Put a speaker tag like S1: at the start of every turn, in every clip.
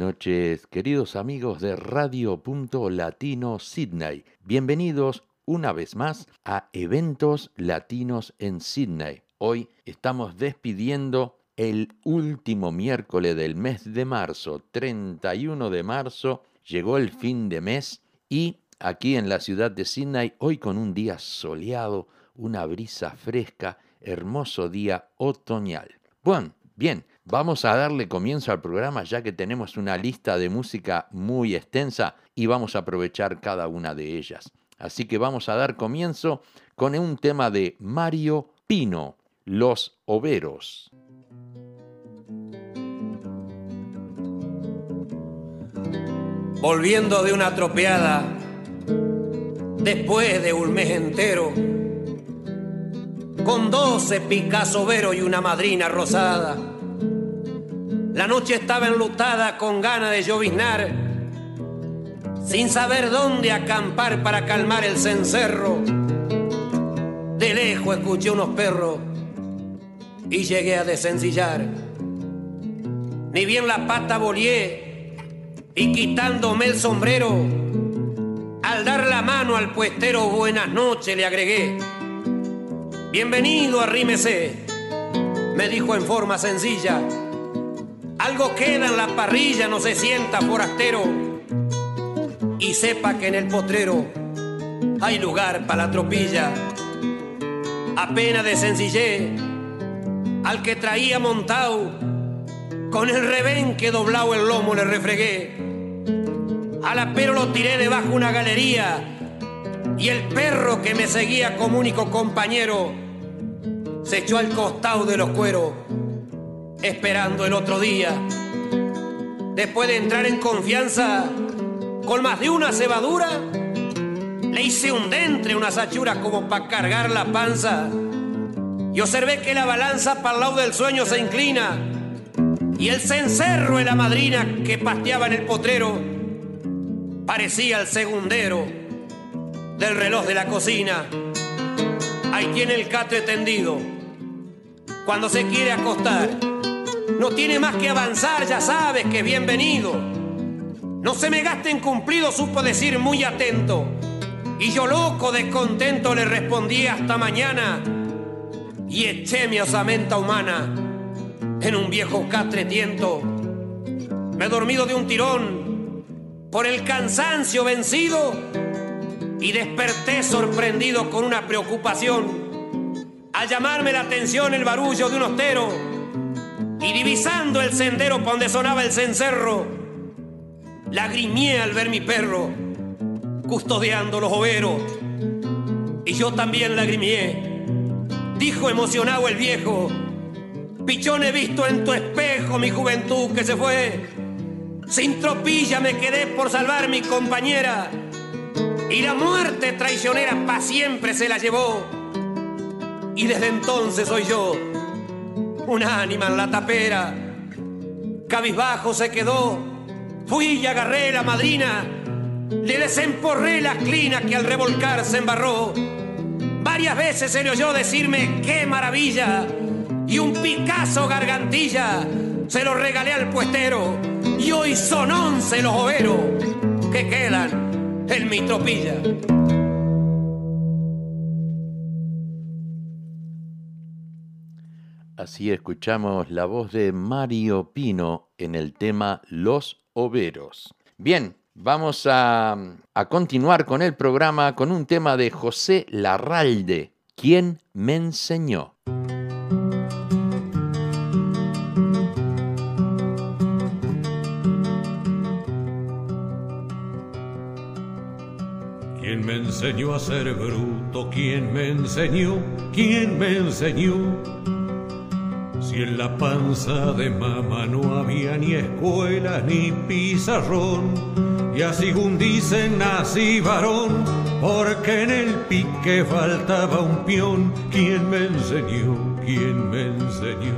S1: Noches, queridos amigos de Radio Punto Latino Sydney. Bienvenidos una vez más a Eventos Latinos en Sydney. Hoy estamos despidiendo el último miércoles del mes de marzo, 31 de marzo, llegó el fin de mes y aquí en la ciudad de Sydney, hoy con un día soleado, una brisa fresca, hermoso día otoñal. Bueno, bien, vamos a darle comienzo al programa ya que tenemos una lista de música muy extensa y vamos a aprovechar cada una de ellas. Así que vamos a dar comienzo con un tema de Mario Pino, Los Overos.
S2: volviendo de una tropeada, después de un mes entero, con doce Vero y una madrina rosada. La noche estaba enlutada con ganas de lloviznar, sin saber dónde acampar para calmar el cencerro. De lejos escuché unos perros y llegué a desencillar. Ni bien la pata volé y quitándome el sombrero, al dar la mano al puestero buenas noches le agregué. Bienvenido, arrímese, me dijo en forma sencilla. Algo queda en la parrilla, no se sienta forastero. Y sepa que en el potrero hay lugar para la tropilla. Apenas desencillé al que traía montado con el rebenque doblado el lomo le refregué. Al apero lo tiré debajo una galería y el perro que me seguía como único compañero se echó al costado de los cueros esperando el otro día. Después de entrar en confianza con más de una cebadura, le hice un dentre, una sachura como para cargar la panza y observé que la balanza para el lado del sueño se inclina y el cencerro de la madrina que pasteaba en el potrero parecía el segundero del reloj de la cocina. Ahí tiene el catre tendido. Cuando se quiere acostar, no tiene más que avanzar, ya sabes que bienvenido. No se me gaste en supo decir muy atento. Y yo loco, descontento, le respondí hasta mañana y eché mi osamenta humana en un viejo catre tiento. Me he dormido de un tirón por el cansancio vencido y desperté sorprendido con una preocupación al llamarme la atención el barullo de un ostero y divisando el sendero por donde sonaba el cencerro, lagrimé al ver mi perro custodiando los overos y yo también lagrimié. Dijo emocionado el viejo, Pichón he visto en tu espejo mi juventud que se fue. Sin tropilla me quedé por salvar mi compañera. Y la muerte traicionera pa' siempre se la llevó. Y desde entonces soy yo, un ánima en la tapera. Cabizbajo se quedó, fui y agarré la madrina. Le desemporré las clinas que al revolcar se embarró. Varias veces se le oyó decirme, qué maravilla y un Picasso gargantilla se lo regalé al puestero y hoy son once los overos que quedan en mi tropilla.
S1: Así escuchamos la voz de Mario Pino en el tema Los Overos. Bien, vamos a, continuar con el programa con un tema de José Larralde, quien me enseñó.
S3: me enseñó a ser bruto? ¿Quién me enseñó? ¿Quién me enseñó? Si en la panza de mamá no había ni escuela ni pizarrón, y así dicen nací varón, porque en el pique faltaba un peón. ¿Quién me enseñó? ¿Quién me enseñó?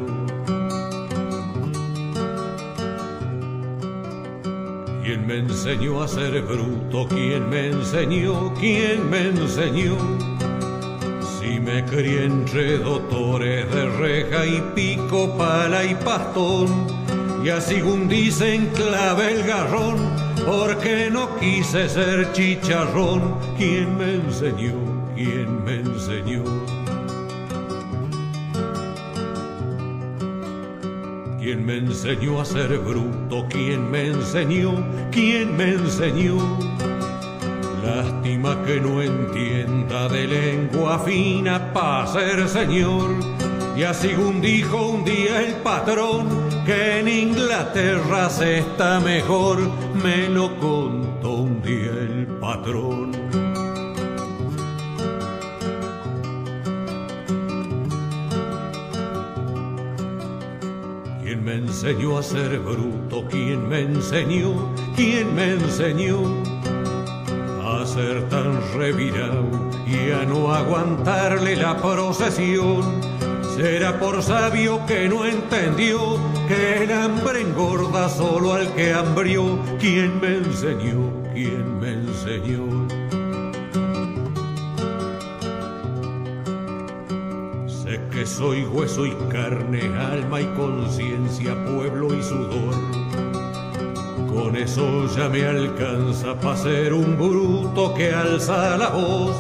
S3: ¿Quién me enseñó a ser bruto? ¿Quién me enseñó? ¿Quién me enseñó? Me crié entre doctores de reja y pico, pala y pastón, y así dicen clave el garrón, porque no quise ser chicharrón. ¿Quién me enseñó? ¿Quién me enseñó? ¿Quién me enseñó a ser bruto? ¿Quién me enseñó? ¿Quién me enseñó? Que no entienda de lengua fina para ser señor. Y así dijo un día el patrón que en Inglaterra se está mejor, me lo contó un día el patrón. ¿Quién me enseñó a ser bruto? ¿Quién me enseñó? ¿Quién me enseñó? Ser tan revirado y a no aguantarle la procesión. Será por sabio que no entendió que el hambre engorda solo al que hambrió. ¿Quién me enseñó? ¿Quién me enseñó? Sé que soy hueso y carne, alma y conciencia, pueblo y sudor con eso ya me alcanza para ser un bruto que alza la voz,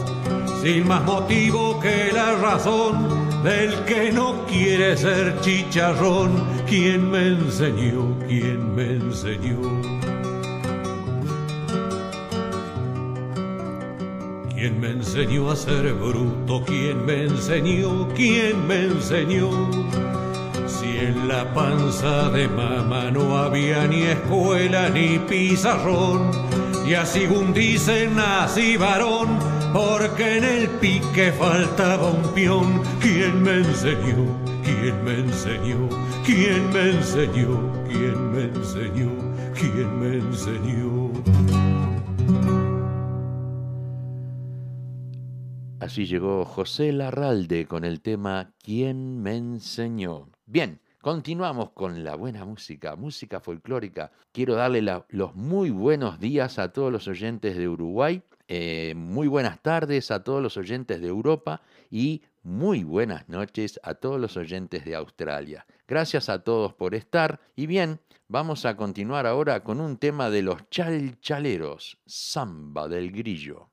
S3: sin más motivo que la razón del que no quiere ser chicharrón. ¿Quién me enseñó? ¿Quién me enseñó? ¿Quién me enseñó a ser bruto? ¿Quién me enseñó? ¿Quién me enseñó? Panza de mamá no había ni escuela ni pizarrón. Y así un dicen nací varón, porque en el pique faltaba un peón. ¿Quién me enseñó? ¿Quién me enseñó? ¿Quién me enseñó? ¿Quién me enseñó? ¿Quién me enseñó?
S1: Así llegó José Larralde con el tema ¿Quién me enseñó? Bien, Continuamos con la buena música, música folclórica. Quiero darle los muy buenos días a todos los oyentes de Uruguay, eh, muy buenas tardes a todos los oyentes de Europa y muy buenas noches a todos los oyentes de Australia. Gracias a todos por estar y bien, vamos a continuar ahora con un tema de los chalchaleros, samba del grillo.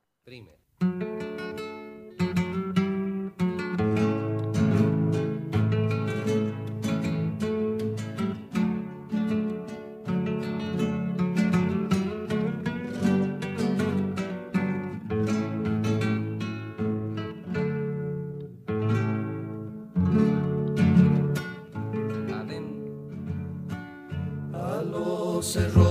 S1: cerró.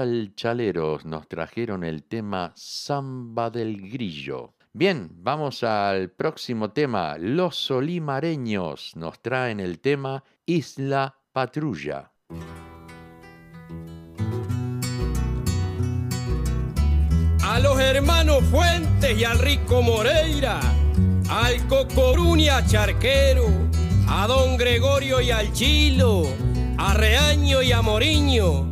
S1: Chalchaleros nos trajeron el tema Samba del Grillo. Bien, vamos al próximo tema. Los solimareños nos traen el tema Isla Patrulla.
S4: a los hermanos Fuentes y al rico Moreira, al Cocoruña Charquero, a don Gregorio y al Chilo, a Reaño y a Moriño,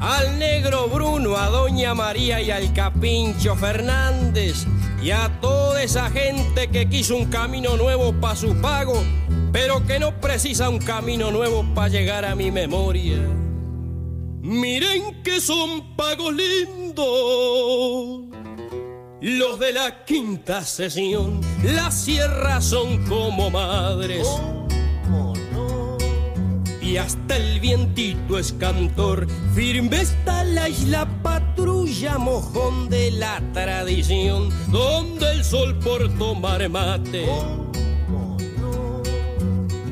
S4: al negro Bruno, a doña María y al Capincho Fernández, y a toda esa gente que quiso un camino nuevo para su pago, pero que no precisa un camino nuevo para llegar a mi memoria. Miren que son pagos lindos. Los de la quinta sesión, las sierras son como madres. Y hasta el vientito es cantor, firme está la isla patrulla, mojón de la tradición, donde el sol por tomar mate.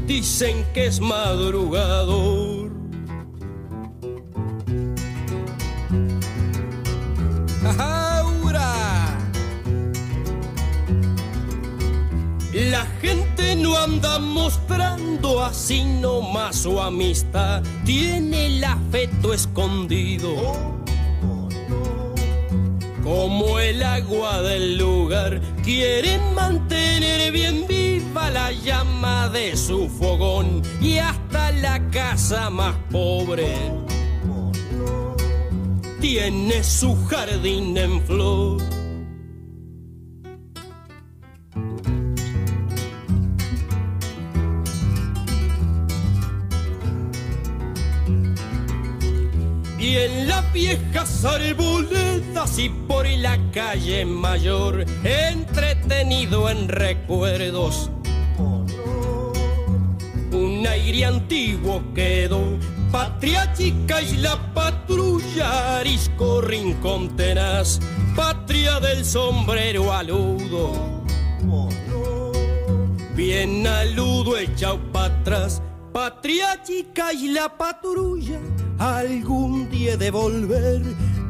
S4: Dicen que es madrugador. La gente no anda mostrando así nomás su amistad, tiene el afecto escondido. Como el agua del lugar, quieren mantener bien viva la llama de su fogón y hasta la casa más pobre tiene su jardín en flor. Y en las viejas arboledas y por la calle mayor, entretenido en recuerdos, un aire antiguo quedó, patria chica y la patrulla, arisco rincón tenaz, patria del sombrero aludo. Bien aludo echado para atrás, patria chica y la patrulla, algún día de volver,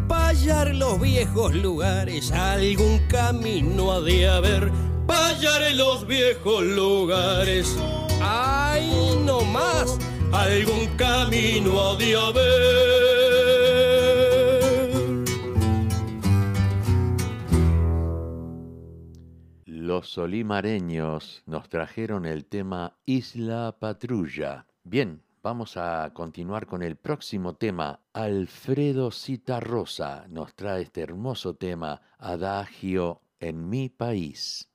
S4: pa' hallar los viejos lugares, algún camino ha de haber, pa' hallar en los viejos lugares. ¡Ay, no más! Algún camino ha de haber.
S1: Los solimareños nos trajeron el tema Isla Patrulla. Bien, vamos a continuar con el próximo tema. Alfredo Citarrosa nos trae este hermoso tema, Adagio en mi país.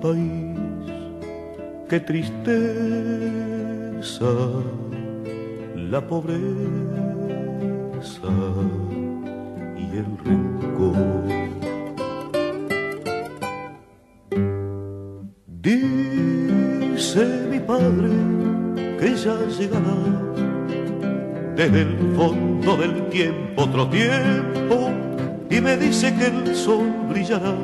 S3: País, qué tristeza la pobreza y el rencor.
S5: Dice mi padre que ya llegará. Desde el fondo del tiempo otro tiempo y me dice que el sol brillará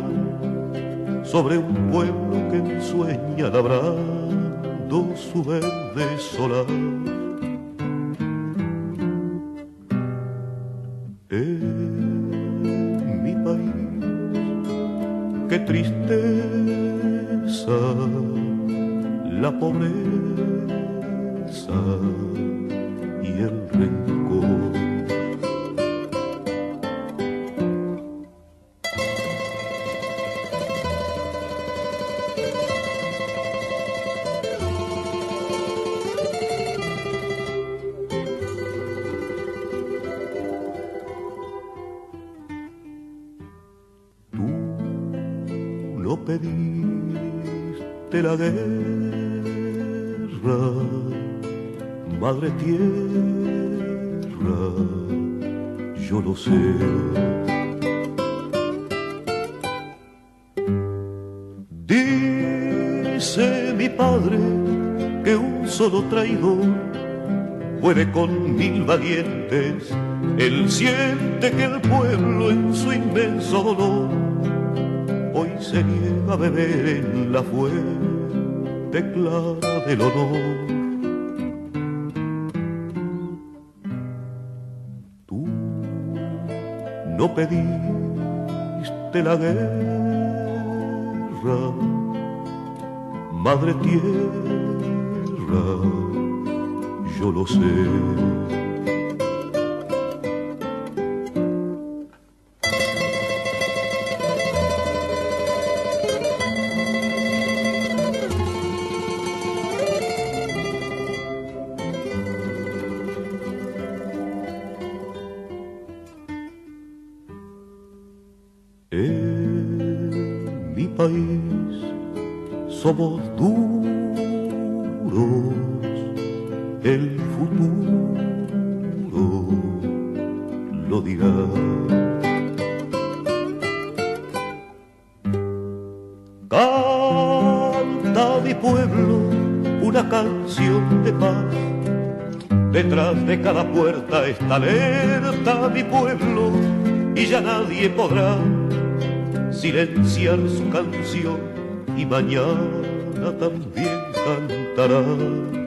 S5: sobre un pueblo que sueña labrando su verde solar. En mi país, qué tristeza la pobreza con mil valientes. Él siente que el pueblo en su inmenso dolor hoy se niega a beber en la fuente clara del honor. Tú no pediste la guerra, madre tierra, lo sé. Nadie podrá silenciar su canción y mañana también cantará.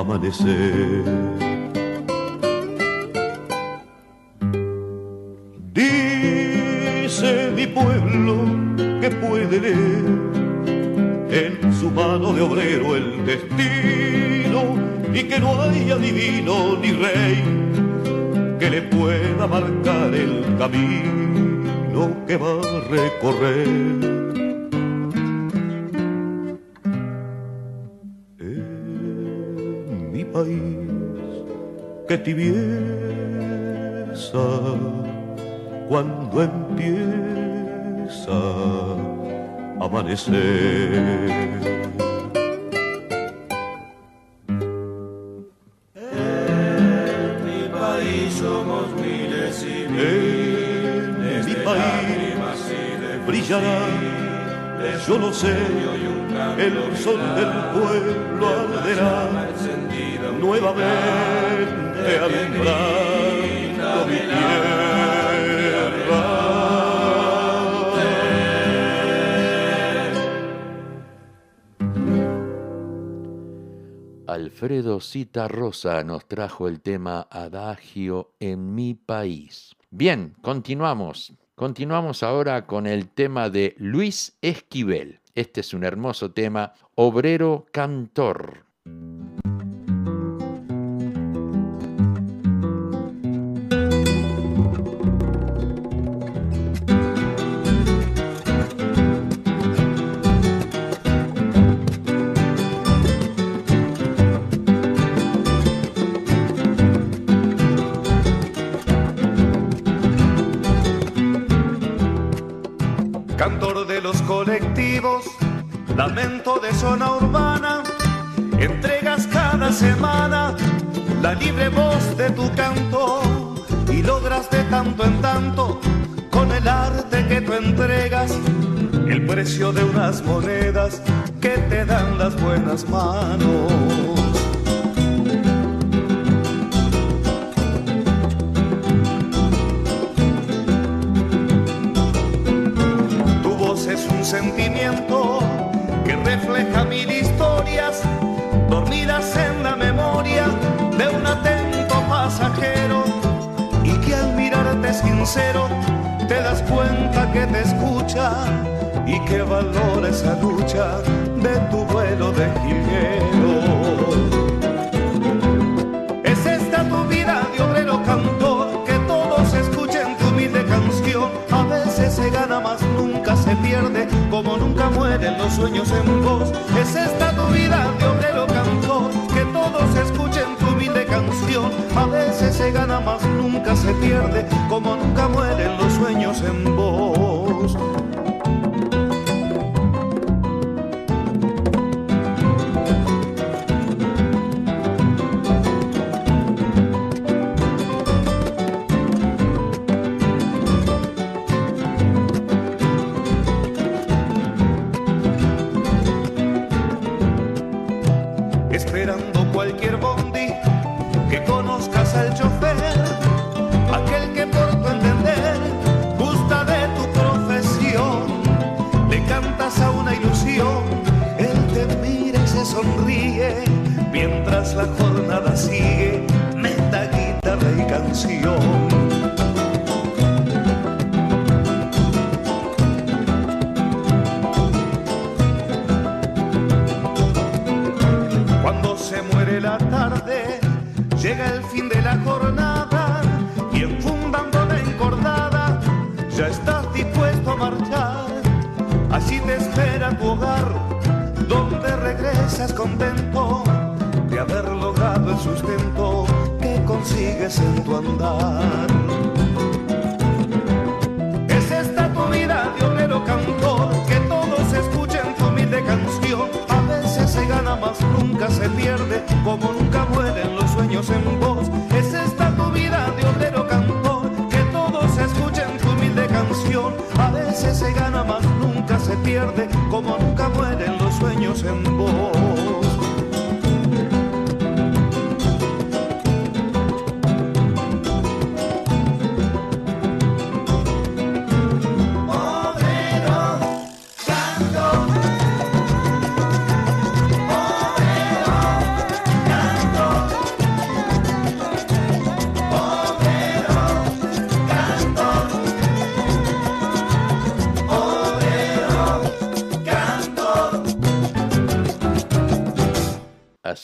S5: Amanecer. Dice mi pueblo que puede leer en su mano de obrero el destino y que no hay adivino ni rey que le pueda marcar el camino que va a recorrer. País, que tibieza cuando empieza a amanecer.
S6: mi país somos miles y
S5: En
S6: miles
S5: mi
S6: de
S5: país
S6: y
S5: brillará, yo lo sé, el sol del pueblo arderá nuevamente alumbrando mi tierra.
S1: Alfredo Cita Rosa nos trajo el tema Adagio en mi país. Bien, continuamos Continuamos ahora con el tema de Luis Esquivel. Este es un hermoso tema, Obrero Cantor.
S7: Lamento de zona urbana, entregas cada semana la libre voz de tu canto y logras de tanto en tanto con el arte que tú entregas el precio de unas monedas que te dan las buenas manos. Sincero te das cuenta que te escucha y que valora esa lucha de tu vuelo de jilguero. Es esta tu vida de obrero cantor, que todos escuchen tu humilde canción, a veces se gana más, nunca se pierde como nunca mueren los sueños en vos. Es esta tu vida A veces se gana más, nunca se pierde, como nunca mueren los sueños en vos.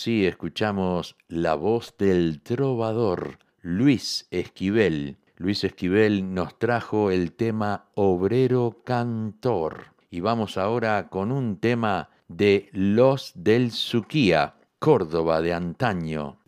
S1: Escuchamos la voz del trovador Luis Esquivel. Luis Esquivel nos trajo el tema Obrero Cantor. Y vamos ahora con un tema de Los del Suquía, Córdoba de antaño.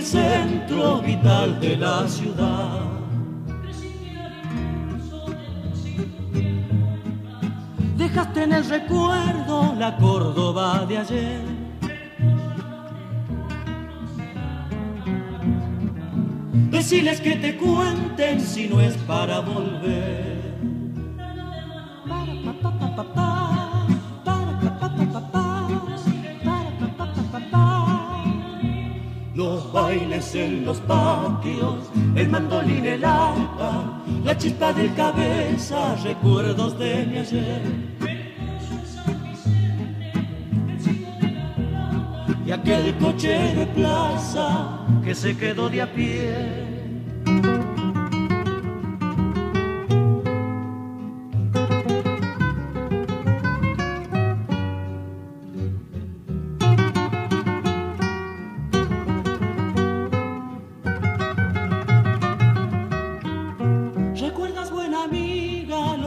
S8: El centro vital de la ciudad. Dejaste en el recuerdo la Córdoba de ayer Deciles que te cuenten si no es para volver. Bailes en los patios, el mandolín, el arpa, la chispa del cabeza, recuerdos de mi ayer. Y aquel coche de plaza que se quedó de a pie.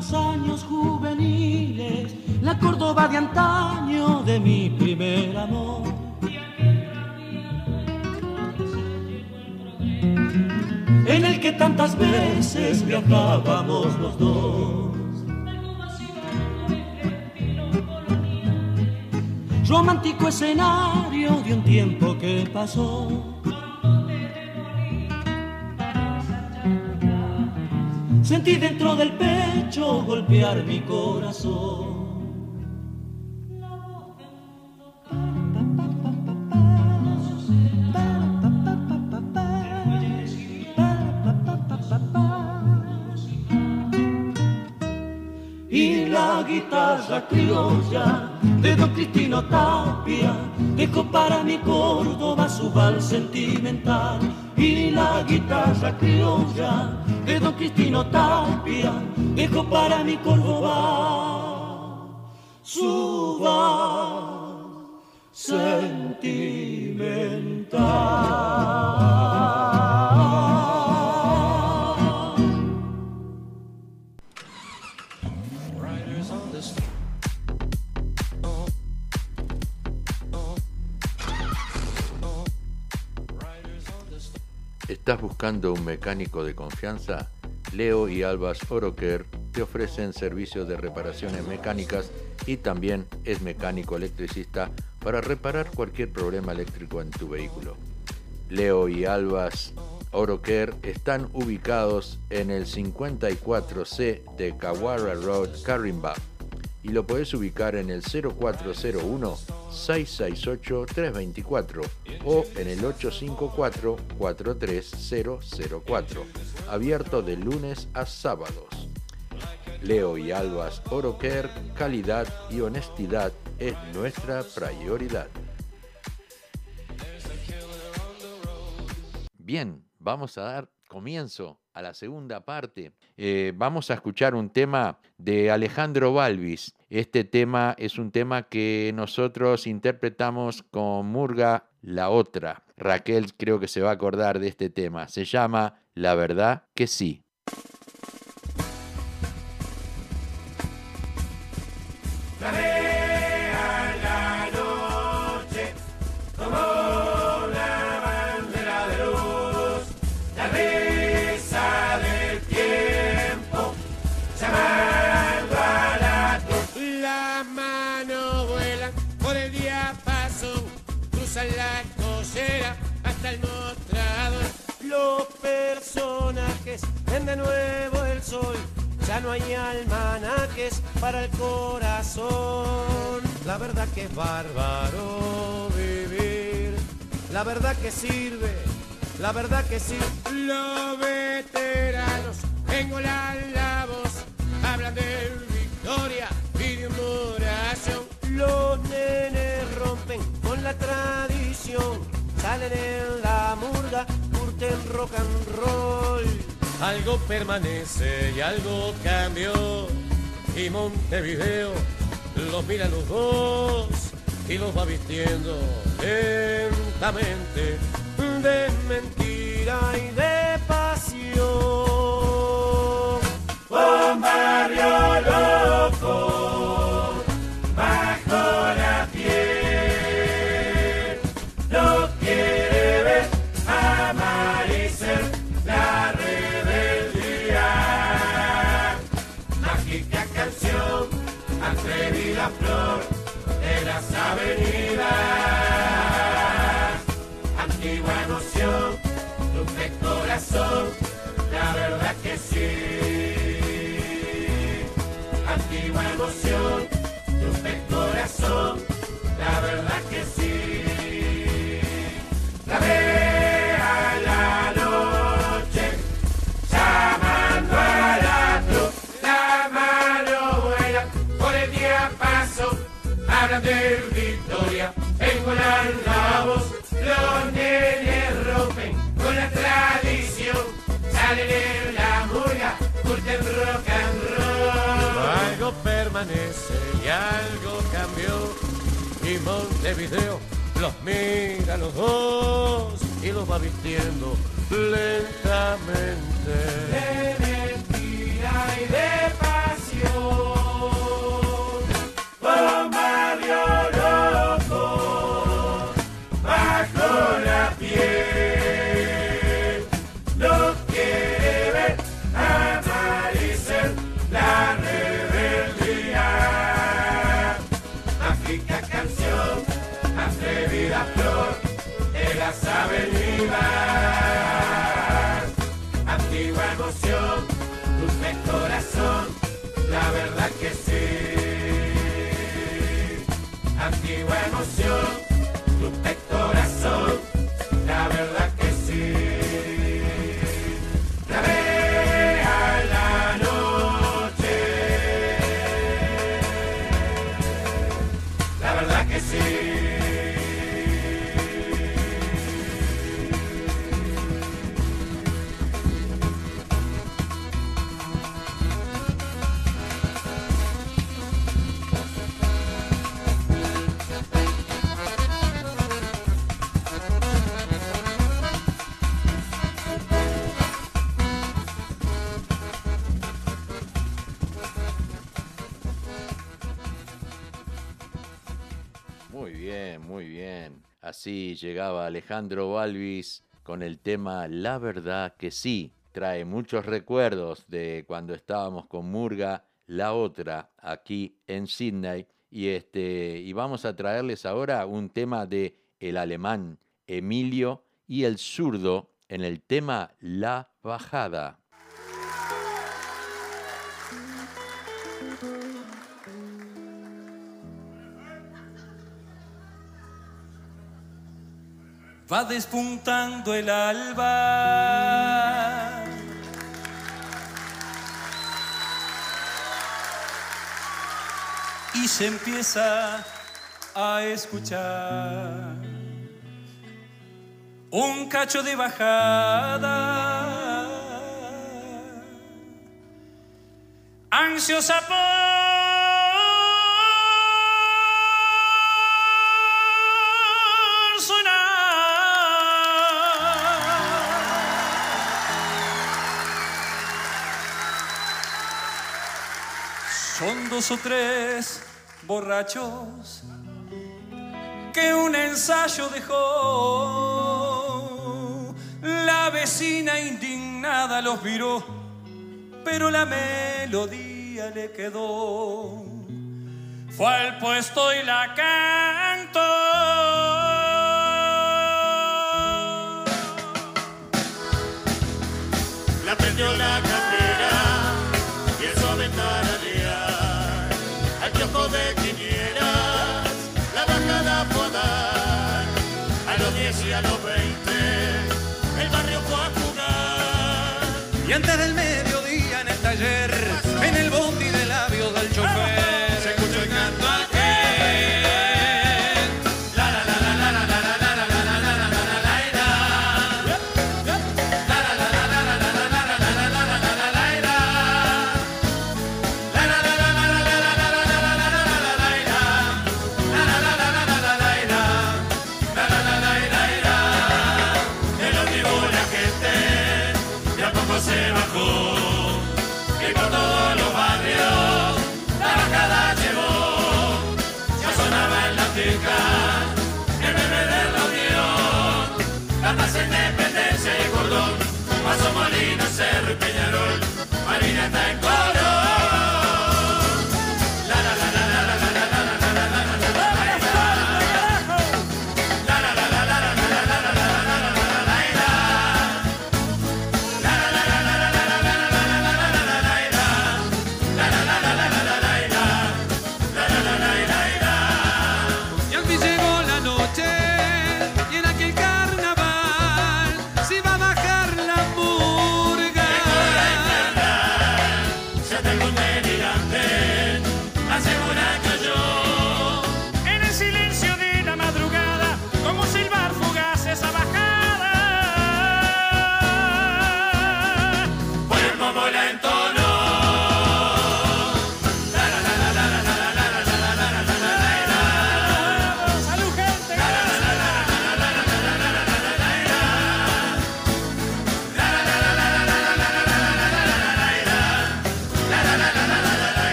S8: Los años juveniles? La Córdoba de antaño de mi primer amor. En el que tantas veces viajábamos los dos. Romántico escenario de un tiempo que pasó. Sentí dentro del pecho golpear mi corazón. Guitarra criolla de Don Cristino Tapia dejó para mi Córdoba su vals sentimental. Y la guitarra criolla de Don Cristino Tapia dejó para mi Córdoba su vals sentimental.
S1: ¿Estás buscando un mecánico de confianza? Leo y Albas Oroker te ofrecen servicios de reparaciones mecánicas y también es mecánico electricista para reparar cualquier problema eléctrico en tu vehículo. Leo y Albas Oroker están ubicados en el 54C de Kawara Road, Carimba y lo puedes ubicar en el 0401 668 324 o en el 854 43004 abierto de lunes a sábados. Leo y Albas Oroker, calidad y honestidad es nuestra prioridad. Bien, vamos a dar comienzo a la segunda parte. Eh, vamos a escuchar un tema de Alejandro Balvis. Este tema es un tema que nosotros interpretamos con Murga La Otra. Raquel creo que se va a acordar de este tema. Se llama La verdad que sí.
S2: Ven de nuevo el sol. Ya no hay almanaques para el corazón. La verdad que es bárbaro vivir. La verdad que sirve. La verdad que sí.
S4: Los veteranos engolan la voz, hablan de victoria y de oración.
S2: Los nenes rompen con la tradición. Salen en la murga, curten rock and roll.
S4: Algo permanece y algo cambió. Y Montevideo los mira a los dos y los va vistiendo lentamente
S2: de mentira y de pasión. Un barrio
S9: Y algo cambió. Y Montevideo los mira los dos y los va vistiendo lentamente.
S2: Las avenidas. Antigua emoción, dulce corazón, la verdad que sí. Antigua emoción,
S1: Así llegaba Alejandro Balvis con el tema La verdad que sí. Trae muchos recuerdos de cuando estábamos con Murga, la otra, aquí en Sydney. Y, este, y vamos a traerles ahora un tema de el alemán Emilio y el zurdo en el tema La Bajada.
S10: Va despuntando el alba. Y se empieza a escuchar un cacho de bajada. Ansiosa por dos o tres borrachos que un ensayo dejó. La vecina indignada los viró, pero la melodía le quedó. Fue al puesto y la cantó.
S11: La prendió la Y
S12: antes del mediodía en el taller,
S11: Cerro
S1: Peñarol, Marina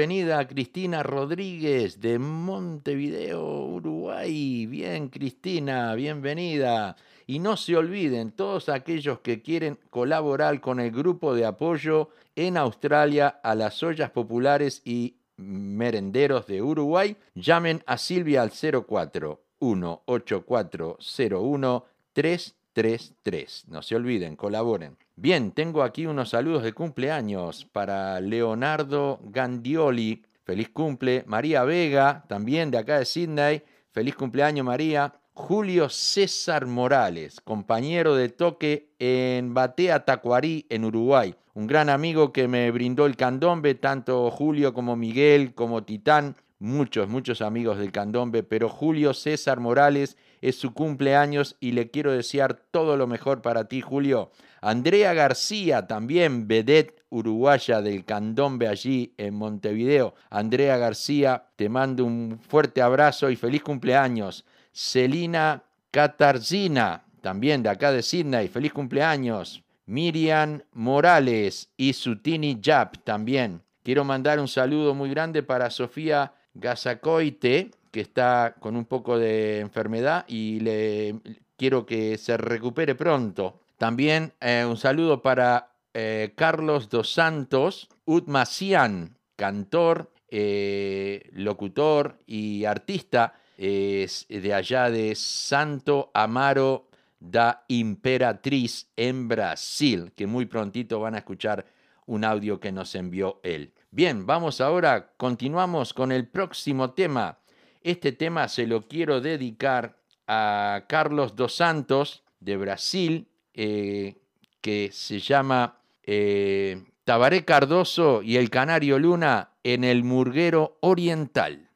S1: bienvenida a Cristina Rodríguez de Montevideo, Uruguay. Bien, Cristina, bienvenida. Y no se olviden, todos aquellos que quieren colaborar con el grupo de apoyo en Australia a las ollas populares y merenderos de Uruguay, llamen a Silvia al 04 18401 333. No se olviden, colaboren. Bien, tengo aquí unos saludos de cumpleaños para Leonardo Gandioli. Feliz cumple. María Vega, también de acá de Sydney. Feliz cumpleaños, María. Julio César Morales, compañero de toque en Batea Tacuarí, en Uruguay. Un gran amigo que me brindó el candombe, tanto Julio como Miguel, como Titán. Muchos, muchos amigos del candombe, pero Julio César Morales es su cumpleaños y le quiero desear todo lo mejor para ti, Julio. Andrea García, también vedette uruguaya del candombe allí en Montevideo. Andrea García, te mando un fuerte abrazo y feliz cumpleaños. Celina Catarzina, también de acá de Sydney, feliz cumpleaños. Miriam Morales y Sutini Yap también. Quiero mandar un saludo muy grande para Sofía Gazacoite, que está con un poco de enfermedad y le quiero que se recupere pronto. También eh, un saludo para eh, Carlos dos Santos Utmacian, cantor, eh, locutor y artista de allá de Santo Amaro da Imperatriz en Brasil, que muy prontito van a escuchar un audio que nos envió él. Bien, vamos ahora, continuamos con el próximo tema. Este tema se lo quiero dedicar a Carlos dos Santos de Brasil, eh, que se llama eh, Tabaré Cardoso y el Canario Luna en el Murguero Oriental.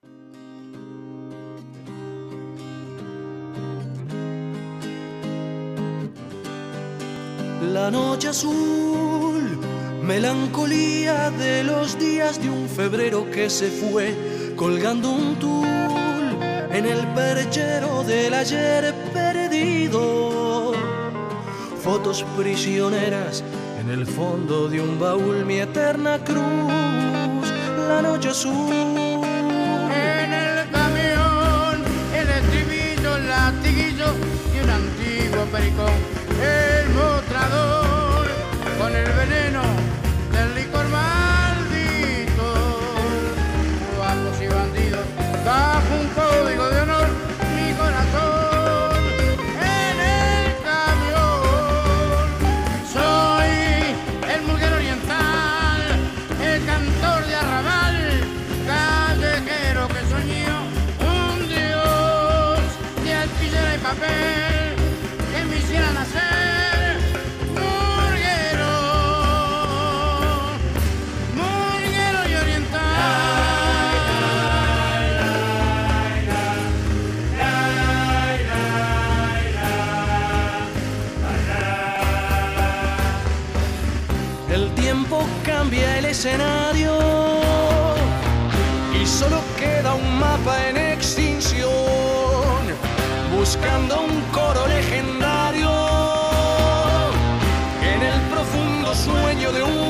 S12: La noche azul, melancolía de los días de un febrero que se fue, colgando un tul en el perchero del ayer perdido. Fotos prisioneras en el fondo de un baúl, mi eterna cruz, la noche azul.
S13: En el camión, el estribillo, el latiguillo y un antiguo pericón el mostrador con el veneno papel que me hiciera nacer murguero, murguero y
S12: El tiempo cambia el escenario y solo queda un mapa en extinción, un coro legendario. En el profundo sueño de un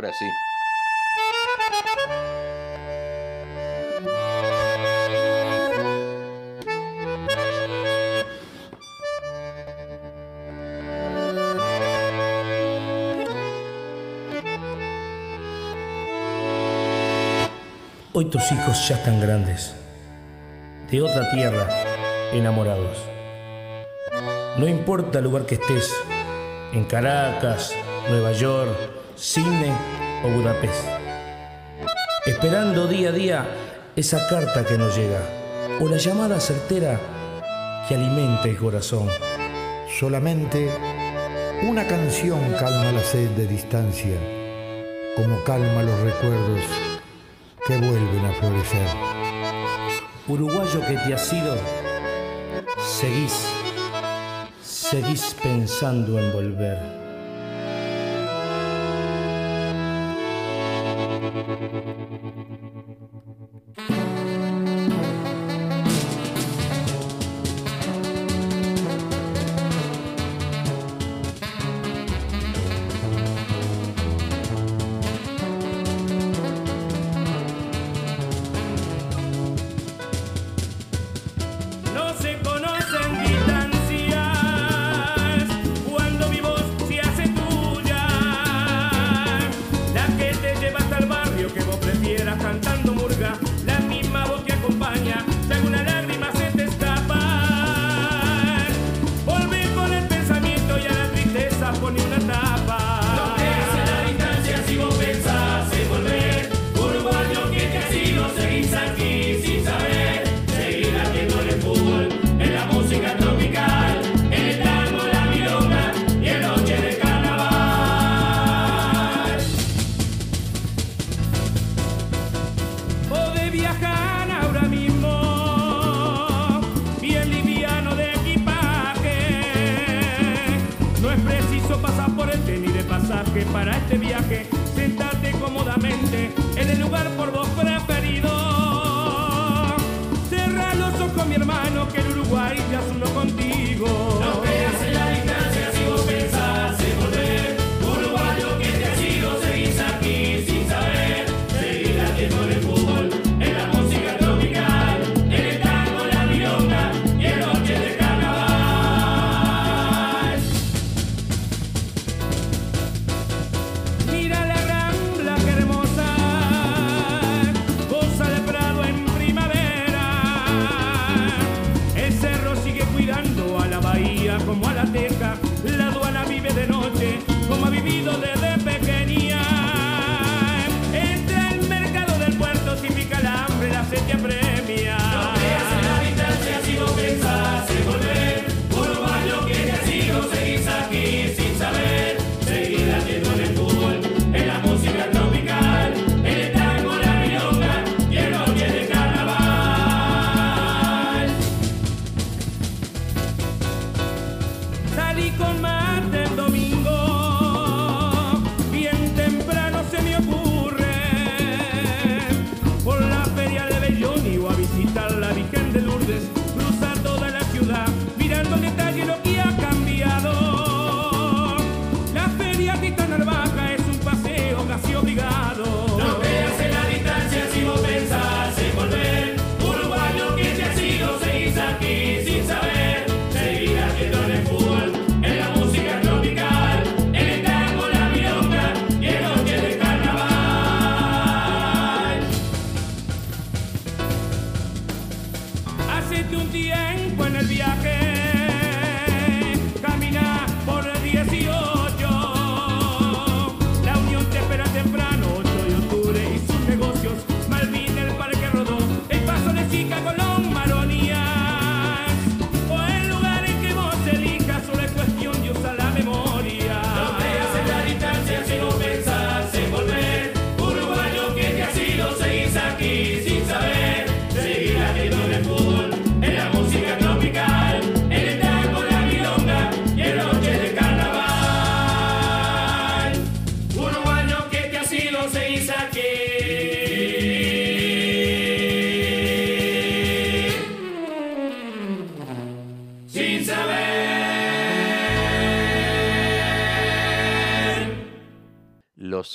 S1: Ahora sí.
S14: Hoy tus hijos ya están grandes, de otra tierra, enamorados. No importa el lugar que estés, en Caracas, Nueva York, Cine o Budapest. Esperando día a día esa carta que nos llega o la llamada certera que alimenta el corazón.
S15: Solamente una canción calma la sed de distancia, como calma los recuerdos que vuelven a florecer.
S14: Uruguayo que te has ido, seguís, seguís pensando en volver.
S16: Thank you.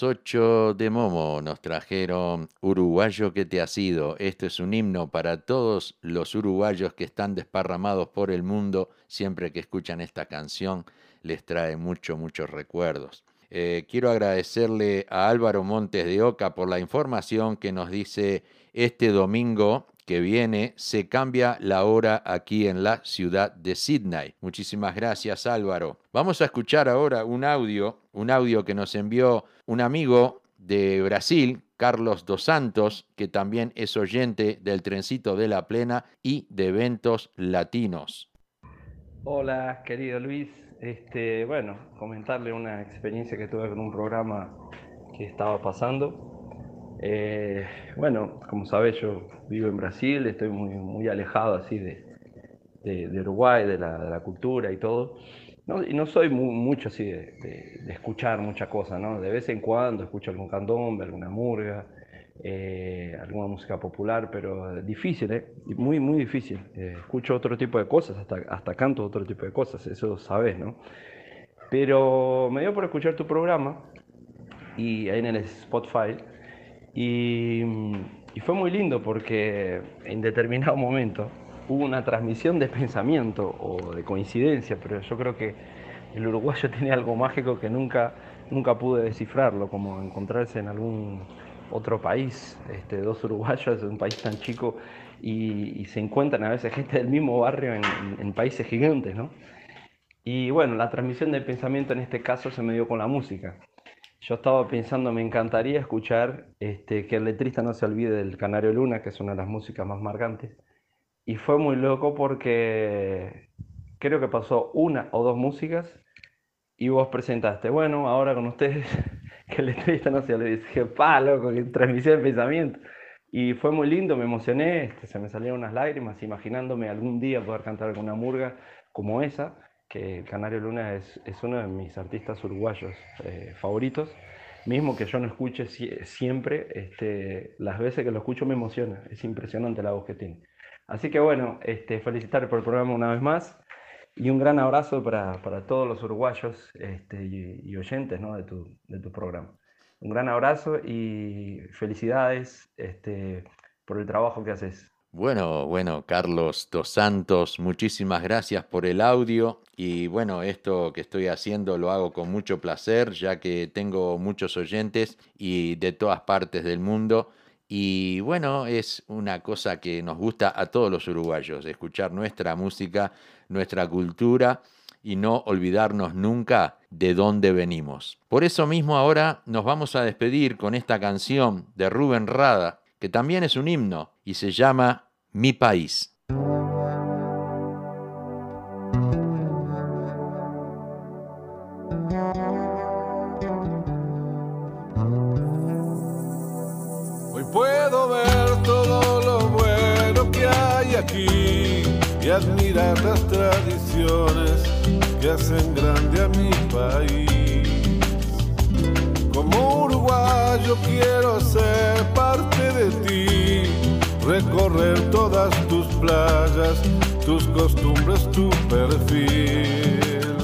S16: Los de
S1: Momo nos trajeron Uruguayo que te ha sido. Esto es un himno para todos los uruguayos que están desparramados por el mundo. Siempre que escuchan esta canción les trae mucho, muchos recuerdos. Eh, quiero agradecerle a Álvaro Montes de Oca por la información que nos dice este domingo que viene se cambia la hora aquí en la ciudad de Sydney. Muchísimas gracias Álvaro. Vamos a escuchar ahora un audio, un audio que nos envió un amigo de Brasil, Carlos Dos Santos, que también es oyente del Trencito de la Plena y de eventos latinos.
S17: Hola, querido Luis. Este, bueno, comentarle una experiencia que tuve con un programa que estaba pasando. Eh, bueno, como sabes, yo vivo en Brasil, estoy muy, muy alejado así de, de, Uruguay, de la, de la, cultura y todo. No, y no soy mucho así de, de, escuchar muchas cosas, ¿no? De vez en cuando escucho algún candombe, alguna murga, eh, alguna música popular, pero difícil, ¿eh? Muy, muy difícil. Eh, escucho otro tipo de cosas, hasta, hasta canto otro tipo de cosas, eso sabes, ¿no? Pero me dio por escuchar tu programa y ahí en el Spotify y, y, fue muy lindo porque en determinado momento hubo una transmisión de pensamiento o de coincidencia, pero yo creo que el uruguayo tiene algo mágico que nunca, nunca pude descifrarlo, como encontrarse en algún otro país, este, dos uruguayos, un país tan chico, y, se encuentran a veces gente del mismo barrio en, en, países gigantes, ¿no? Y bueno, la transmisión de pensamiento en este caso se me dio con la música. Yo estaba pensando, me encantaría escuchar este, que el letrista no se olvide del Canario Luna, que es una de las músicas más marcantes. Y fue muy loco porque creo que pasó una o dos músicas y vos presentaste, bueno, ahora con ustedes, que el letrista no se olvide. Dije, pa, loco, que transmisión de pensamiento. Y fue muy lindo, me emocioné, este, se me salieron unas lágrimas imaginándome algún día poder cantar alguna murga como esa que Canario Luna es, es uno de mis artistas uruguayos eh, favoritos. Mismo que yo no escuche siempre, este, las veces que lo escucho me emociona, es impresionante la voz que tiene. Así que bueno, este, felicitar por el programa una vez más y un gran abrazo para, para todos los uruguayos este, y, oyentes ¿no? de, tu, de, tu, programa. Un gran abrazo y felicidades este, por el trabajo que haces.
S1: Bueno, bueno, Carlos Dos Santos, muchísimas gracias por el audio y bueno, esto que estoy haciendo lo hago con mucho placer ya que tengo muchos oyentes y de todas partes del mundo y bueno, es una cosa que nos gusta a todos los uruguayos, escuchar nuestra música, nuestra cultura y no olvidarnos nunca de dónde venimos. Por eso mismo ahora nos vamos a despedir con esta canción de Rubén Rada, que también es un himno y se llama mi país.
S18: Hoy puedo ver todo lo bueno que hay aquí y admirar las tradiciones que hacen grande a mi país. Como uruguayo quiero recorrer todas tus playas, tus costumbres, tu perfil.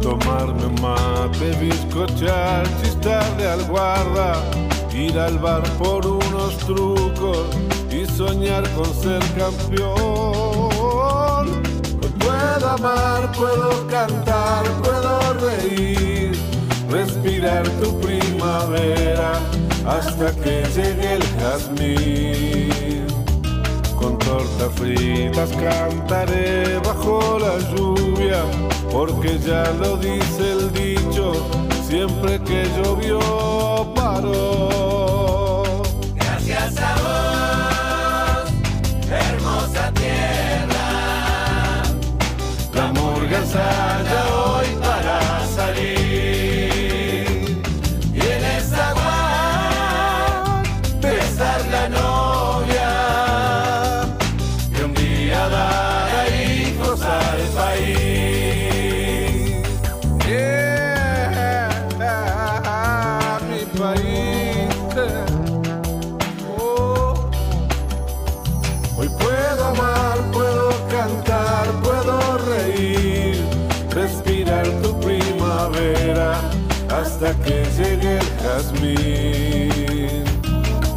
S18: Tomarme un mate, bizcochar, chistar de alguarda, ir al bar por unos trucos y soñar con ser campeón. Puedo amar, puedo cantar, puedo reír, respirar tu primavera hasta que llegue el jazmín. Fritas cantaré bajo la lluvia, porque ya lo dice el dicho, siempre que llovió paró.
S6: Gracias a vos, hermosa tierra.
S18: La murga ensaya jazmín.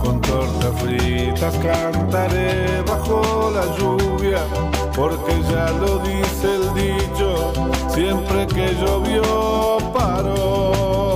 S18: Con tortas fritas cantaré bajo la lluvia, porque ya lo dice el dicho, siempre que llovió paró.